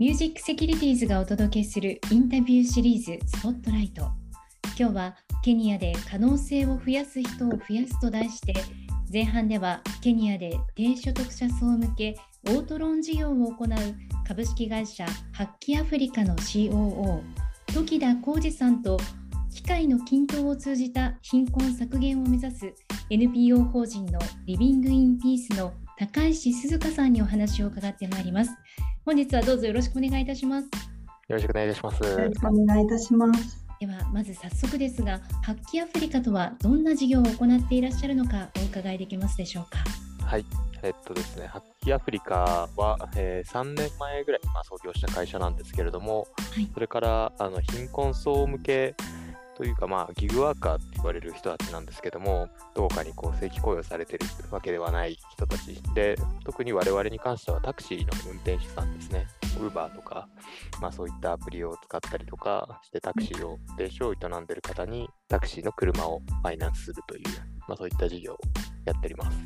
ミュージックセキュリティーズがお届けするインタビューシリーズスポットライト今日はケニアで可能性を増やす人を増やすと題して前半ではケニアで低所得者層向けオートローン事業を行う株式会社ハッキアフリカの COO 時田浩二さんと機械の均等を通じた貧困削減を目指す NPO 法人のリビング・イン・ピースの高石鈴香さんにお話を伺ってまいります。本日はどうぞよろしくお願いいたします。よろしくお願いいたします。よろしくお願いいたします。ではまず早速ですが、ハッキアフリカとはどんな事業を行っていらっしゃるのかお伺いできますでしょうか。はい、えっとですね、ハッキアフリカは、えー、3年前ぐらいに、まあ、創業した会社なんですけれども、はい、それからあの貧困層向けというか、まあ、ギグワーカーって言われる人たちなんですけども、どこかにこう正規雇用されてるわけではない人たちで、特に我々に関してはタクシーの運転手さんですね、ウーバーとか、まあ、そういったアプリを使ったりとかしてタクシーを、電車を営んでる方にタクシーの車をファイナンスするという、まあ、そういった事業をやっております。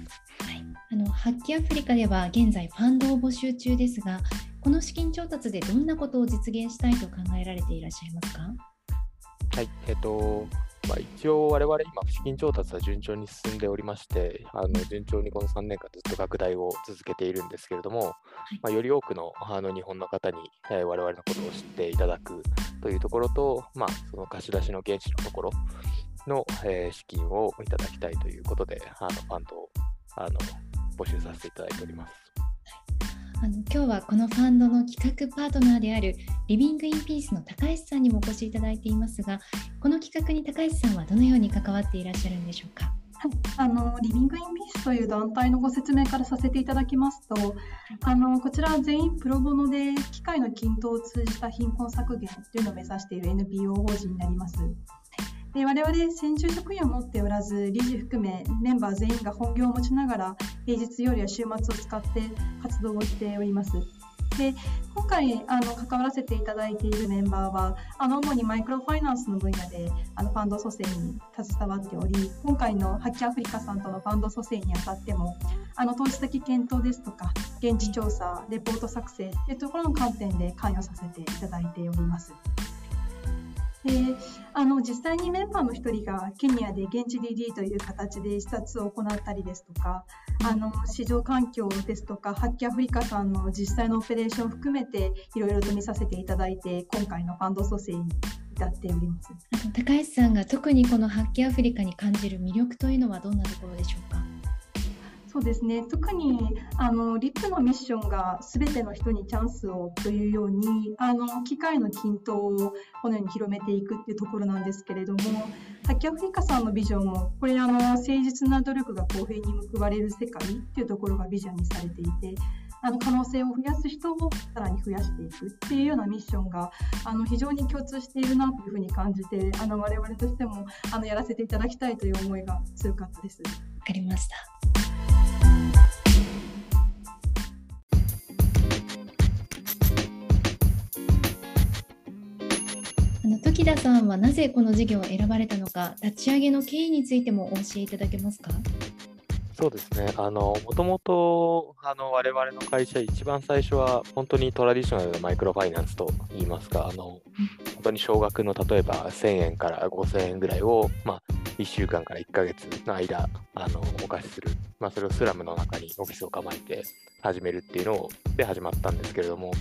はい、あのハッキアフリカでは現在ファンドを募集中ですが、この資金調達でどんなことを実現したいと考えられていらっしゃいますか？はい、えっ、と、まあ、一応我々今、資金調達は順調に進んでおりまして、あの順調にこの3年間ずっと拡大を続けているんですけれども、はい、まあ、より多くのあの日本の方に、えー、我々のことを知っていただくというところと、まあ、その貸し出しの原資のところの、えー、資金をいただきたいということで、あのファンドをあの募集させていただいております。あの今日はこのファンドの企画パートナーであるリビング・イン・ピースの高橋さんにもお越しいただいていますがこの企画に高橋さんはどのように関わっていらっしゃるんでしょうか？はい、あのリビング・イン・ピースという団体のご説明からさせていただきますと、あのこちらは全員プロボノで機械の均等を通じた貧困削減というのを目指している NPO 法人になります。で我々専従職員を持っておらず理事含めメンバー全員が本業を持ちながら平日夜や週末を使って活動をしております。で今回あの関わらせていただいているメンバーはあの主にマイクロファイナンスの分野であのファンド蘇生に携わっており今回のハッキアフリカさんとのファンド蘇生にあたってもあの投資先検討ですとか現地調査レポート作成というところの観点で関与させていただいております。であの実際にメンバーの1人がケニアで現地 DD という形で視察を行ったりですとかあの市場環境ですとかハッキアフリカさんの実際のオペレーションを含めていろいろと見させていただいて今回のファンド蘇生に至っております。高橋さんが特にこのハッキアフリカに感じる魅力というのはどんなところでしょうか？そうですね特にあのリップのミッションが全ての人にチャンスをというようにあの機械の均等をこのように広めていくっていうところなんですけれどもハッキアフリカさんのビジョンもこれあの誠実な努力が公平に報われる世界っていうところがビジョンにされていてあの可能性を増やす人をさらに増やしていくっていうようなミッションがあの非常に共通しているなというふうに感じてあの我々としてもあのやらせていただきたいという思いが強かったです。わかりました。時田さんはなぜこの事業を選ばれたのか、立ち上げの経緯についてもお教えいただけますか？そうですね、あのもともとあの我々の会社、一番最初は本当にトラディショナルなマイクロファイナンスといいますか、あの本当に少額の例えば1000円から5000円ぐらいを、まあ、1週間から1ヶ月の間あのお貸しする、まあ、それをスラムの中にオフィスを構えて始めるっていうので始まったんですけれども、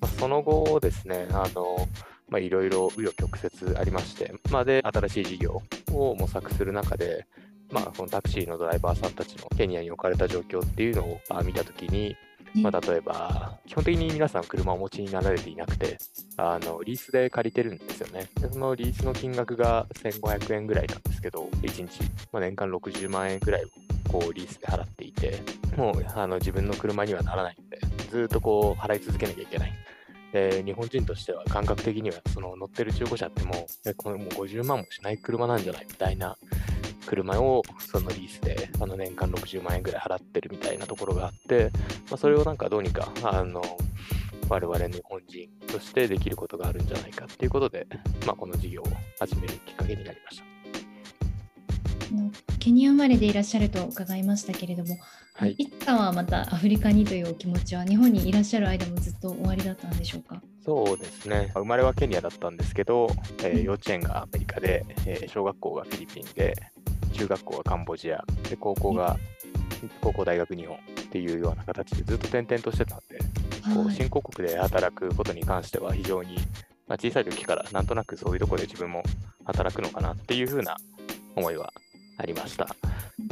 まあ、その後ですね、あのまあ、いろいろ紆余曲折ありまして、まあ、で、新しい事業を模索する中で、まあ、そのタクシーのドライバーさんたちのケニアに置かれた状況っていうのを見たときに、まあ、例えば、基本的に皆さん車をお持ちになられていなくて、あのリースで借りてるんですよね。でそのリースの金額が1500円ぐらいなんですけど、1日、まあ、年間60万円ぐらいをこうリースで払っていて、もうあの自分の車にはならないので、ずっとこう払い続けなきゃいけない。で日本人としては感覚的にはその乗ってる中古車ってもうこのもう50万もしない車なんじゃないみたいな車をそのリースであの年間60万円ぐらい払ってるみたいなところがあって、まあ、それをなんかどうにかあの我々日本人としてできることがあるんじゃないかっていうことで、まあ、この事業を始めるきっかけになりました。ケニア生まれでいらっしゃると伺いましたけれども、はい、いつかはまたアフリカにというお気持ちは日本にいらっしゃる間もずっと終わりだったんでしょうか？そうですね。生まれはケニアだったんですけど、えー、幼稚園がアメリカで、えー、小学校がフィリピンで中学校がカンボジアで高校が高校大学日本っていうような形でずっと転々としてたんで、こう新興国で働くことに関しては非常に、まあ、小さい時からなんとなくそういうところで自分も働くのかなっていうふうな思いはありました。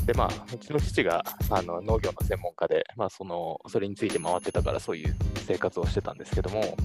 でまあ、うちの父があの農業の専門家で、まあ、そのそれについて回ってたからそういう生活をしてたんですけども、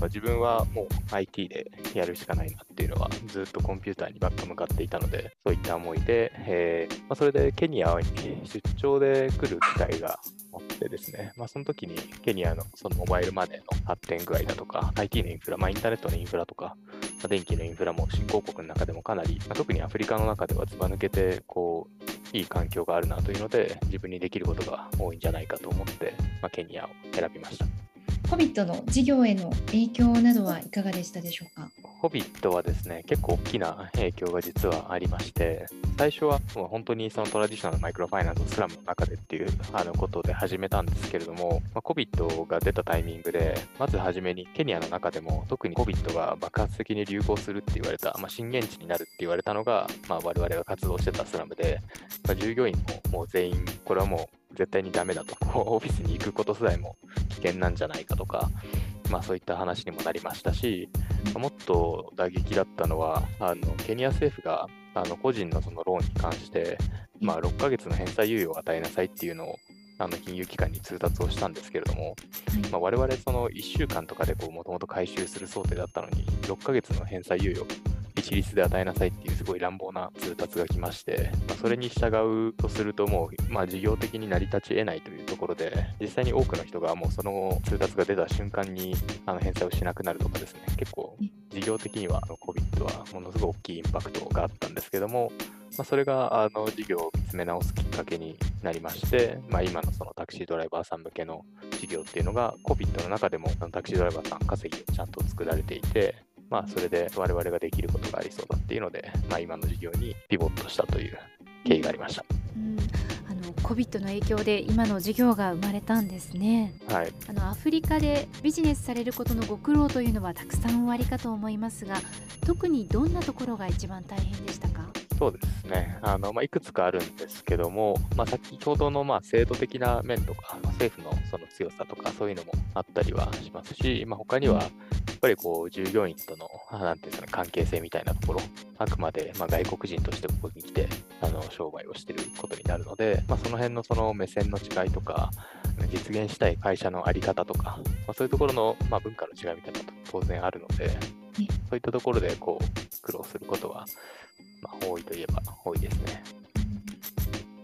ま、自分はもう IT でやるしかないなっていうのはずっとコンピューターにばっか向かっていたのでそういった思いで、えーまあ、それでケニアに出張で来る機会があってですね、まあ、その時にケニアのそのモバイルマネーの発展具合だとか IT のインフラ、まあ、インターネットのインフラとか、まあ、電気のインフラも新興国の中でもかなり、ま、特にアフリカの中ではずば抜けてこういい環境があるなというので自分にできることが多いんじゃないかと思って、ま、ケニアを選びました。ホビットの事業への影響などはいかがでしたでしょうか？ホビットはですね、結構大きな影響が実はありまして、最初はもう本当にそのトラディショナルマイクロファイナンススラムの中でっていうあのことで始めたんですけれども、まあ、コビットが出たタイミングで、まずはじめにケニアの中でも特にコビットが爆発的に流行するって言われた、まあ、震源地になるって言われたのが、まあ、我々が活動してたスラムで、まあ、従業員ももう全員、これはもう絶対にダメだと、オフィスに行くことさえも危険なんじゃないかとか、まあ、そういった話にもなりましたし、もっと打撃だったのは、あのケニア政府があの個人のそのローンに関して、まあ、6ヶ月の返済猶予を与えなさいっていうのをあの金融機関に通達をしたんですけれども、まあ、我々その1週間とかでもともと回収する想定だったのに、6ヶ月の返済猶予一律で与えなさいっていうすごい乱暴な通達が来まして、まあ、それに従うとするともう、まあ、事業的に成り立ち得ないというところで、実際に多くの人がもうその通達が出た瞬間にあの返済をしなくなるとかですね、結構事業的には COVID はものすごい大きいインパクトがあったんですけども、まあ、それがあの事業を見つめ直すきっかけになりまして、まあ、今のそのタクシードライバーさん向けの事業っていうのが COVID の中でもタクシードライバーさん稼ぎをちゃんと作られていて、まあ、それで我々ができることがありそうだっていうので、まあ、今の事業にピボットしたという経緯がありました。うん。あの COVID の影響で今の事業が生まれたんですね、はい、あのアフリカでビジネスされることのご苦労というのはたくさんおありかと思いますが特にどんなところが一番大変でしたか？そうですね。あのまあ、いくつかあるんですけども、まあ、先ほどのまあ制度的な面とか、まあ、政府のその強さとか、そういうのもあったりはしますし、まあ、他には、やっぱりこう従業員とのなんていうんですか、ね、関係性みたいなところ、あくまでまあ外国人としてここに来てあの商売をしていることになるので、まあ、その辺のその目線の違いとか、実現したい会社の在り方とか、まあ、そういうところのまあ文化の違いみたいなのと当然あるので、そういったところでこう苦労することはまあ、多いといえば多いですね。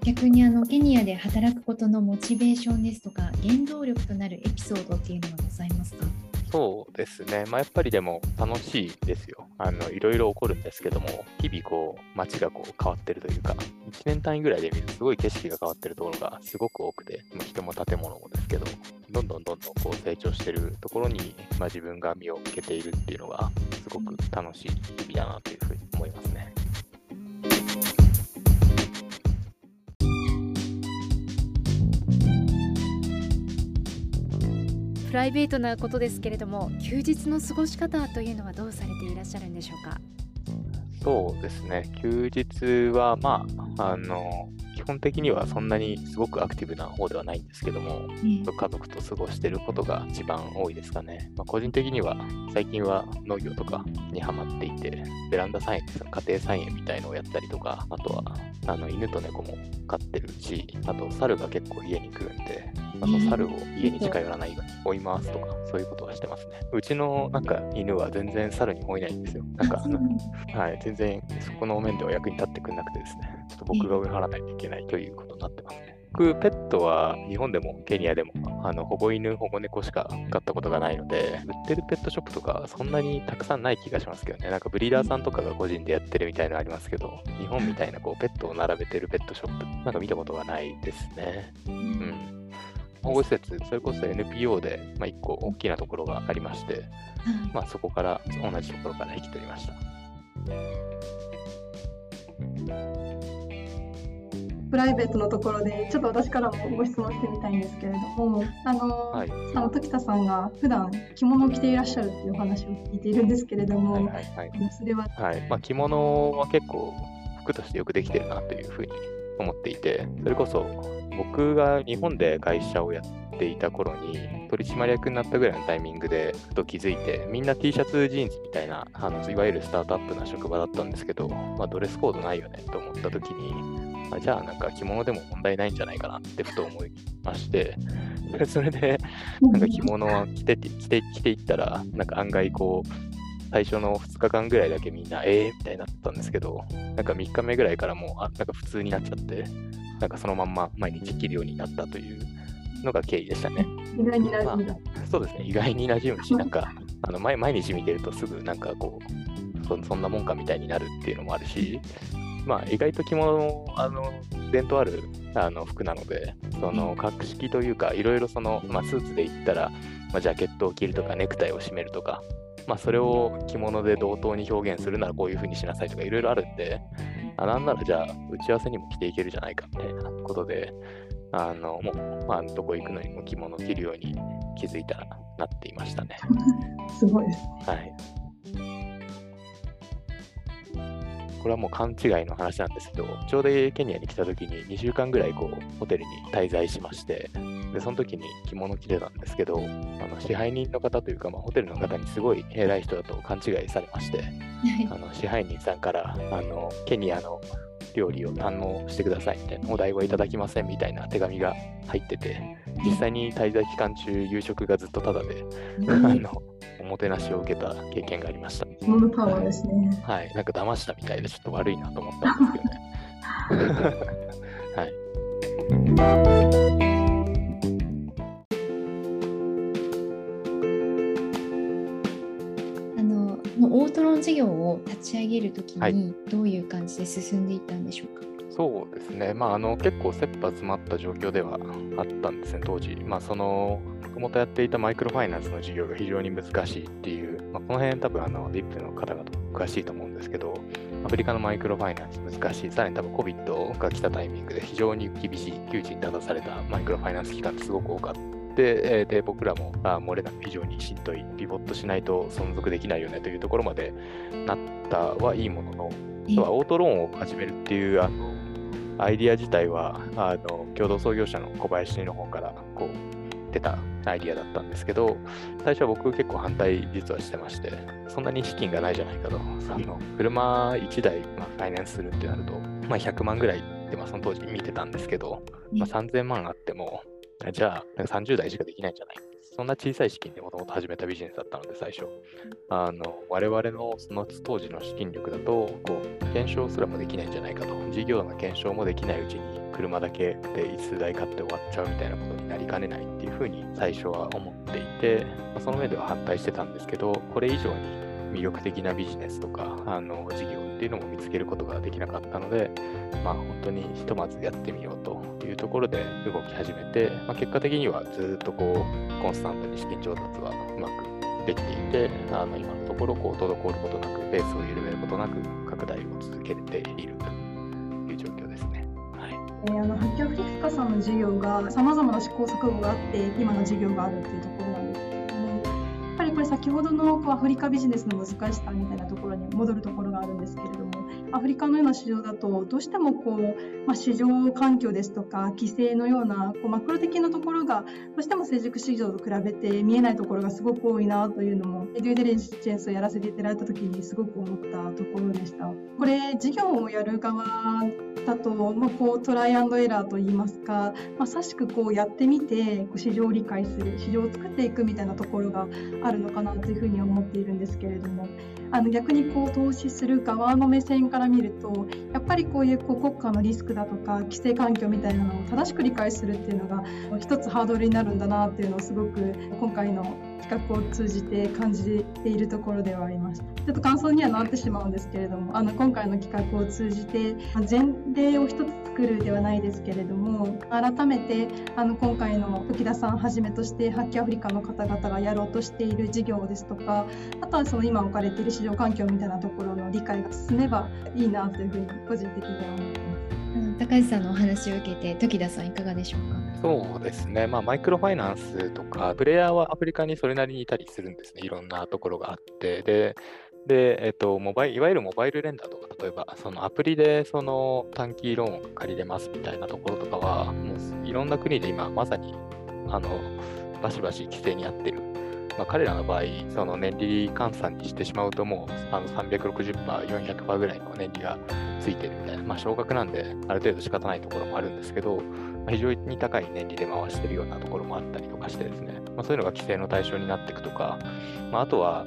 逆にあのケニアで働くことのモチベーションですとか原動力となるエピソードっていうのはございますか？そうですね、まあ、やっぱりでも楽しいですよあの。いろいろ起こるんですけども、日々こう街がこう変わってるというか、1年単位ぐらいで見るとすごい景色が変わってるところがすごく多くて、まあ、人も建物もですけど、どんどんどんどんこう成長してるところに、まあ、自分が身を向けているっていうのが、すごく楽しい日々だなというふうに思いますね。ライベートなことですけれども休日の過ごし方というのはどうされていらっしゃるんでしょうか？そうですね。休日はまああの本的にはそんなにすごくアクティブな方ではないんですけども、家族と過ごしていることが一番多いですかね。まあ、個人的には最近は農業とかにハマっていて、ベランダ菜園、家庭菜園みたいのをやったりとか、あとはあの犬と猫も飼ってるし、あと猿が結構家に来るんで、あの猿を家に近寄らないように追いますとか、そういうことはしてますね。うちのなんか犬は全然猿に追えないんですよ。なんか、はい、全然そこの面では役に立ってくれなくてですね、ちょっと僕が追い払わないといけないということになってますね。僕、ペットは日本でもケニアでもあの保護犬、保護猫しか飼ったことがないので、売ってるペットショップとかそんなにたくさんない気がしますけどね。なんかブリーダーさんとかが個人でやってるみたいなのありますけど、日本みたいなこうペットを並べてるペットショップ、なんか見たことがないですね。うん。保護施設、それこそ NPO で、まあ、1個大きなところがありまして、まあ、そこから同じところから引き取りました。プライベートのところでちょっと私からもご質問してみたいんですけれどもあの、はい、あの時田さんが普段着物を着ていらっしゃるっていうお話を聞いているんですけれども、はいはいはい、それは、はい。まあ、着物は結構服としてよくできてるなというふうに思っていてそれこそ僕が日本で会社をやっていた頃に取締役になったぐらいのタイミングでふと気づいてみんな T シャツジーンズみたいなあのいわゆるスタートアップな職場だったんですけど、まあ、ドレスコードないよねと思った時にあじゃあなんか着物でも問題ないんじゃないかなってふと思いまして。それでなんか着物を着て着て着ていったらなんか案外こう最初の2日間ぐらいだけみんなえー？みたいになったんですけどなんか3日目ぐらいからもうあなんか普通になっちゃってなんかそのまんま毎日着るようになったというのが経緯でしたね。意外に馴染んだ、まあ、そうですね、意外に馴染むし、なんかあの毎毎日見てるとすぐなんかこうそ、そんなもんかみたいになるっていうのもあるし、まあ、意外と着物もあの伝統あるあの服なので、その格式というか、いろいろその、まあ、スーツで言ったら、まあ、ジャケットを着るとか、ネクタイを締めるとか、まあ、それを着物で同等に表現するならこういう風にしなさいとかいろいろあるんで、あなんならじゃあ打ち合わせにも着ていけるじゃないかみたいなことで、あのもう、まあ、どこ行くのにも着物を着るように気づいたらなっていましたね。すごいですね。はい。これはもう勘違いの話なんですけど、ちょうどケニアに来た時に2週間ぐらいこうホテルに滞在しまして、でその時に着物着てたんですけど、あの支配人の方というか、まあ、ホテルの方にすごい偉い人だと勘違いされまして、あの支配人さんからあのケニアの料理を堪能してくださいみたいな、お題はいただきませんみたいな手紙が入ってて、実際に滞在期間中、夕食がずっとタダで、あのおもてなしを受けた経験がありました。そのパワーですね。はい、なんか騙したみたいで、ちょっと悪いなと思ったんですけどね。はいオートロン事業を立ち上げるときにどういう感じで進んでいったんでしょうか、はいそうですね、まあ、あの結構切羽詰まった状況ではあったんですね、当時。まあ、その、もともとやっていたマイクロファイナンスの事業が非常に難しいっていう、まあ、この辺多分あの、ディップの方々詳しいと思うんですけど、アフリカのマイクロファイナンス難しい、さらに多分 COVID が来たタイミングで非常に厳しい窮地に立たされたマイクロファイナンス機関ってすごく多かった。で、で僕らもあ漏れなく非常にしんどい、ピボットしないと存続できないよねというところまでなったはいいものの、あとはオートローンを始めるっていうあのアイディア自体はあの共同創業者の小林の方からこう出たアイディアだったんですけど、最初は僕結構反対実はしてまして、そんなに資金がないじゃないかと。その車1台、まあ、ファイナンスするってなると、まあ、100万ぐらいってまあその当時見てたんですけど、まあ、3000万あっても、じゃあ、なんか30代しかできないんじゃない？そんな小さい資金でもともと始めたビジネスだったので、最初。あの、我々のその当時の資金力だと、こう、検証すらもできないんじゃないかと。事業の検証もできないうちに、車だけで数台買って終わっちゃうみたいなことになりかねないっていうふうに最初は思っていて、まあ、その上では反対してたんですけど、これ以上に魅力的なビジネスとか、あの、事業っていうのも見つけることができなかったので、まあ本当にひとまずやってみようというところで動き始めて、まあ、結果的にはずっとこう、コンスタントに資金調達はうまくできていて、あの今のところこう滞ることなく、ペースを緩めることなく拡大を続けているという状況ですね。はいえー、あの発狂フリッカさんの事業がさまざまな試行錯誤があって今の事業があるっていうところぱり先ほどのこうアフリカビジネスの難しさみたいなところに戻るところがあるんですけれどアフリカのような市場だとどうしてもこう、まあ、市場環境ですとか規制のようなこうマクロ的なところがどうしても成熟市場と比べて見えないところがすごく多いなというのもデューデリジェンスをやらせていただいた時にすごく思ったところでした。これ事業をやる側だと、まあ、こうトライアンドエラーといいますかまさしくこうやってみてこう市場を理解する市場を作っていくみたいなところがあるのかなというふうに思っているんですけれどもあの逆にこう投資する側の目線からから見るとやっぱりこういうこう国家のリスクだとか規制環境みたいなのを正しく理解するっていうのが一つハードルになるんだなっていうのをすごく今回の企画を通じて感じているところではありましたちょっと感想にはなってしまうんですけれどもあの今回の企画を通じて前例を一つ作るではないですけれども改めてあの今回の時田さんはじめとしてハッキアフリカの方々がやろうとしている事業ですとかあとはその今置かれている市場環境みたいなところの理解が進めばいいなというふうに個人的には思います。高橋さんのお話を受けて、時田さん、いかがでしょうか？そうですね、まあ、マイクロファイナンスとか、プレイヤーはアフリカにそれなりにいたりするんですね、いろんなところがあって。で、でえっと、モバイいわゆるモバイルレンダーとか、例えばそのアプリでその短期ローンを借りれますみたいなところとかは、もういろんな国で今まさにあのバシバシ規制にあってる。まあ、彼らの場合、その年利換算にしてしまうと、もうあの360%、400%ぐらいの年利がついてるみたいな、まあ、少額なんで、ある程度仕方ないところもあるんですけど、まあ、非常に高い年利で回してるようなところもあったりとかしてですね、まあ、そういうのが規制の対象になっていくとか、まあ、あとは、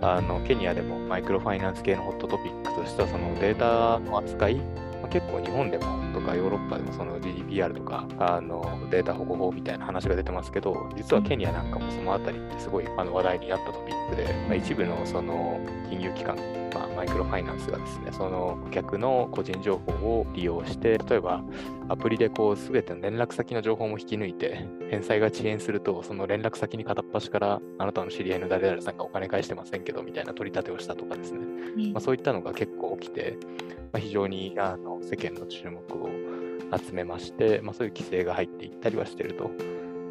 あのケニアでもマイクロファイナンス系のホットトピックとしては、そのデータの扱い、まあ、結構日本でもとかヨーロッパでもその GDPR とかあのデータ保護法みたいな話が出てますけど、実はケニアなんかもそのあたりってすごいあの話題になったトピックで、まあ、一部のその金融機関まあ、マイクロファイナンスがですね、その顧客の個人情報を利用して、例えばアプリでこう全ての連絡先の情報も引き抜いて、返済が遅延すると、その連絡先に片っ端からあなたの知り合いの誰々さんがお金返してませんけどみたいな取り立てをしたとかですね、まあ、そういったのが結構起きて、まあ、非常にあの世間の注目を集めまして、まあ、そういう規制が入っていったりはしてると。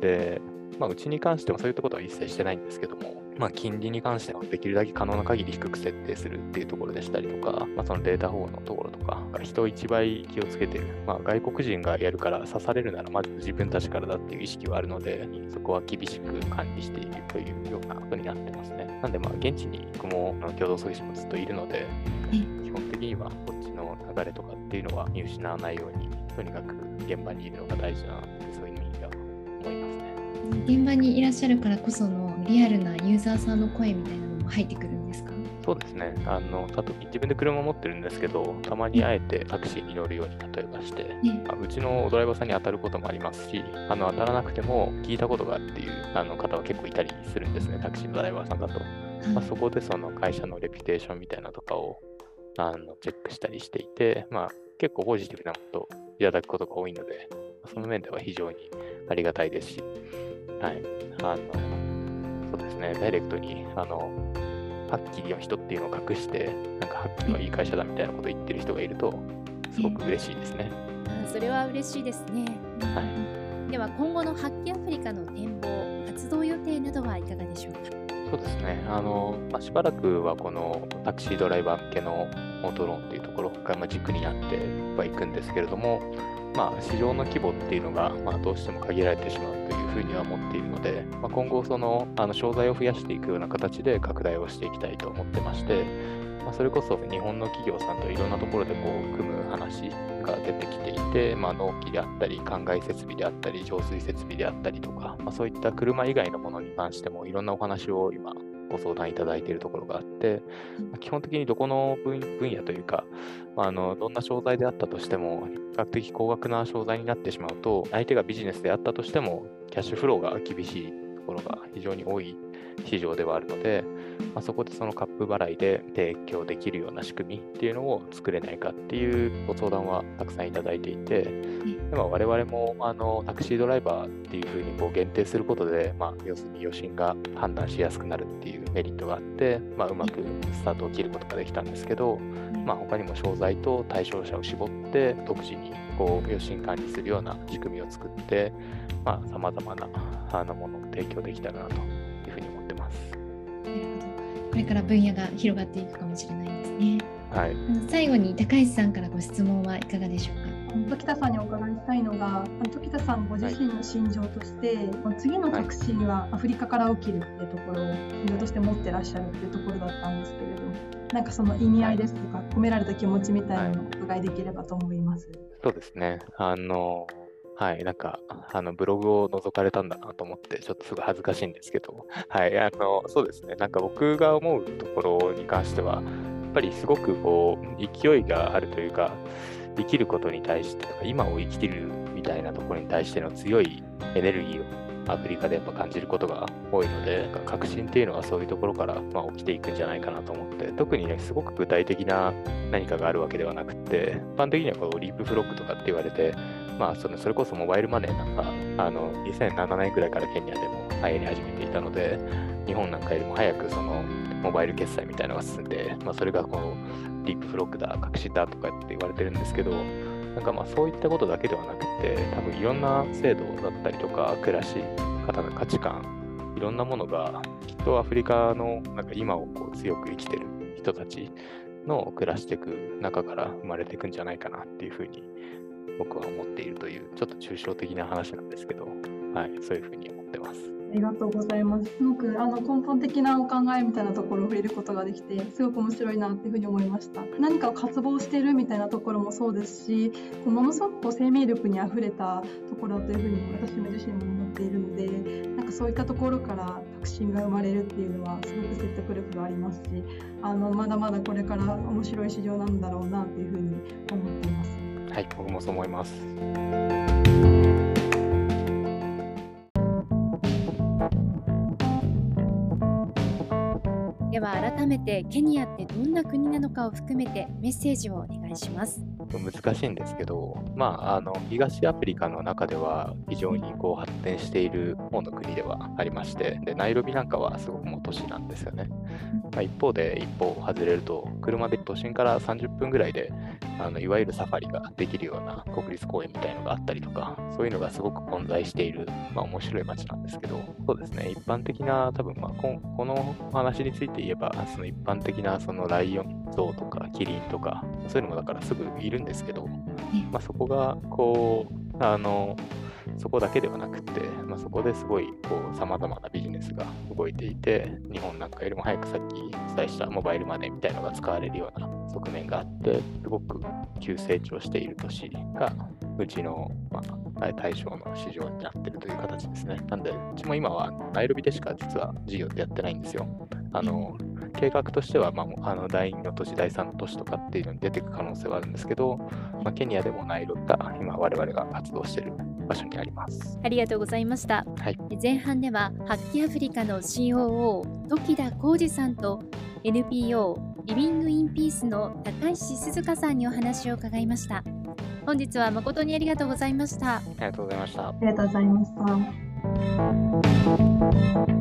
で、まあ、うちに関してもそういったことは一切してないんですけども、まあ、金利に関してはできるだけ可能な限り低く設定するっていうところでしたりとか、まあ、そのデータ保護のところとか、人一倍気をつけてる、まあ、外国人がやるから刺されるならまず自分たちからだっていう意識はあるので、そこは厳しく管理しているというようなことになってますね。なんで、まあ、現地に僕も共同組織もずっといるので、基本的にはこっちの流れとかっていうのは見失わないように、とにかく現場にいるのが大事なそういう意味では思いますね。現場にいらっしゃるからこそのリアルなユーザーさんの声みたいなのも入ってくるんですか？そうですね。あの、自分で車持ってるんですけど、たまにあえてタクシーに乗るように例えばして、ね、うちのドライバーさんに当たることもありますし、あの当たらなくても聞いたことがあるっていうあの方は結構いたりするんですね、タクシーのドライバーさんだと。まあ、そこでその会社のレピュテーションみたいなとかをあのチェックしたりしていて、まあ、結構ポジティブなこといただくことが多いので、その面では非常にありがたいですし、はい。あの、そうですね、ダイレクトに、あの、はっきりの人っていうのを隠して、なんかはっきりはいい会社だみたいなことを言ってる人がいると、すごく嬉しいですね。それは嬉しいですね。はい。では、今後の発揮アフリカの展望、活動予定などはいかがでしょうか？そうですね。あの、まあ、しばらくはこのタクシードライバー向けのモートローンというところが軸になってはいくんですけれども、まあ、市場の規模っていうのが、まあ、どうしても限られてしまうというふうには思っているので、まあ、今後そのあの商材を増やしていくような形で拡大をしていきたいと思ってまして、まあ、それこそ日本の企業さんといろんなところでこう組む話が出てきていて、まあ、納期であったり、灌漑設備であったり、浄水設備であったりとか、まあ、そういった車以外のものに関してもいろんなお話を今ご相談いただいているところがあって、基本的にどこの分野というか、あのどんな商材であったとしても、比較的高額な商材になってしまうと、相手がビジネスであったとしても、キャッシュフローが厳しいところが非常に多い市場ではあるので、まあ、そこでそのカップ払いで提供できるような仕組みっていうのを作れないかっていうご相談はたくさんいただいていて、でまあ、我々もあのタクシードライバーっていうふうにこう限定することで、まあ、要するに余震が判断しやすくなるっていうメリットがあって、まあ、うまくスタートを切ることができたんですけど、まあ、他にも商材と対象者を絞って独自にこう余震管理するような仕組みを作ってさまざ、まなあのものを提供できたらなというふうに思ってます。なるほどこれから分野が広がっていくかもしれないですね。はい、最後に高橋さんからご質問はいかがでしょうか？時田さんにお伺いしたいのが時田さんご自身の心情として、はい、次のタクシーはアフリカから起きるっていうところを心情として持ってらっしゃるっていうところだったんですけれどもなんかその意味合いですとか、はい、込められた気持ちみたいなのをお伺いできればと思います。そうですねあのはい、なんか、あの、ブログを覗かれたんだなと思って、ちょっとすごい恥ずかしいんですけど、はい、あの、そうですね、なんか僕が思うところに関しては、やっぱりすごくこう、勢いがあるというか、生きることに対してとか、今を生きてるみたいなところに対しての強いエネルギーをアフリカでやっぱ感じることが多いので、なんか革新っていうのはそういうところから、まあ、起きていくんじゃないかなと思って、特にね、すごく具体的な何かがあるわけではなくて、一般的にはこうリープフロッグとかって言われて、まあその、それこそモバイルマネーなんか、あの、2007年ぐらいからケニアでも流行り始めていたので、日本なんかよりも早くその、モバイル決済みたいなのが進んで、まあそれがこう、ディープフロックだ、革新だとかって言われてるんですけど、なんかまあそういったことだけではなくて、多分いろんな制度だったりとか、暮らし方の価値観、いろんなものが、きっとアフリカのなんか今をこう強く生きてる人たちの暮らしていく中から生まれていくんじゃないかなっていうふうに僕は思っているという、ちょっと抽象的な話なんですけど、はい、そういうふうに思ってます。ありがとうございます。すごくあの根本的なお考えみたいなところを触れることができて、すごく面白いなっていうふうに思いました。何かを渇望しているみたいなところもそうですし、ものすごくこう生命力にあふれたところというふうに私も自身も思っているので、なんかそういったところから確信が生まれるっていうのはすごく説得力がありますし、あのまだまだこれから面白い市場なんだろうなっていうふうに思っています。はい、僕もそう思います。では改めてケニアってどんな国なのかを含めてメッセージをお願いします。難しいんですけど、まあ、あの東アフリカの中では非常にこう発展している方の国ではありましてでナイロビなんかはすごくもう都市なんですよね、まあ、一方で一方外れると車で都心から30分ぐらいであのいわゆるサファリができるような国立公園みたいのがあったりとかそういうのがすごく混在している、まあ、面白い街なんですけどそうですね。一般的な多分、まあ、ここの話について言えばその一般的なそのライオン像とかキリンとかそういうのもだからすぐいるんですけど、まあ、そこがこうあのそこだけではなくて、まあ、そこですごいさまざまなビジネスが動いていて日本なんかよりも早くさっきお伝えしたモバイルマネーみたいなのが使われるような側面があってすごく急成長している都市がうちの、まあ、対象の市場になっているという形ですね。なんで、うちも今はナイロビでしか実は事業ってやってないんですよ。あの計画としては、まあ、あの第2の都市、第3の都市とかっていうのに出ていく可能性はあるんですけど、まあ、ケニアでもナイロビが今我々が活動している場所にあります。ありがとうございました。はい、前半では、ハッキアフリカの COO、時田浩二さんと NPO リビングインピースの高石鈴香さんにお話を伺いました。本日は誠にありがとうございました。ありがとうございました。ありがとうございました。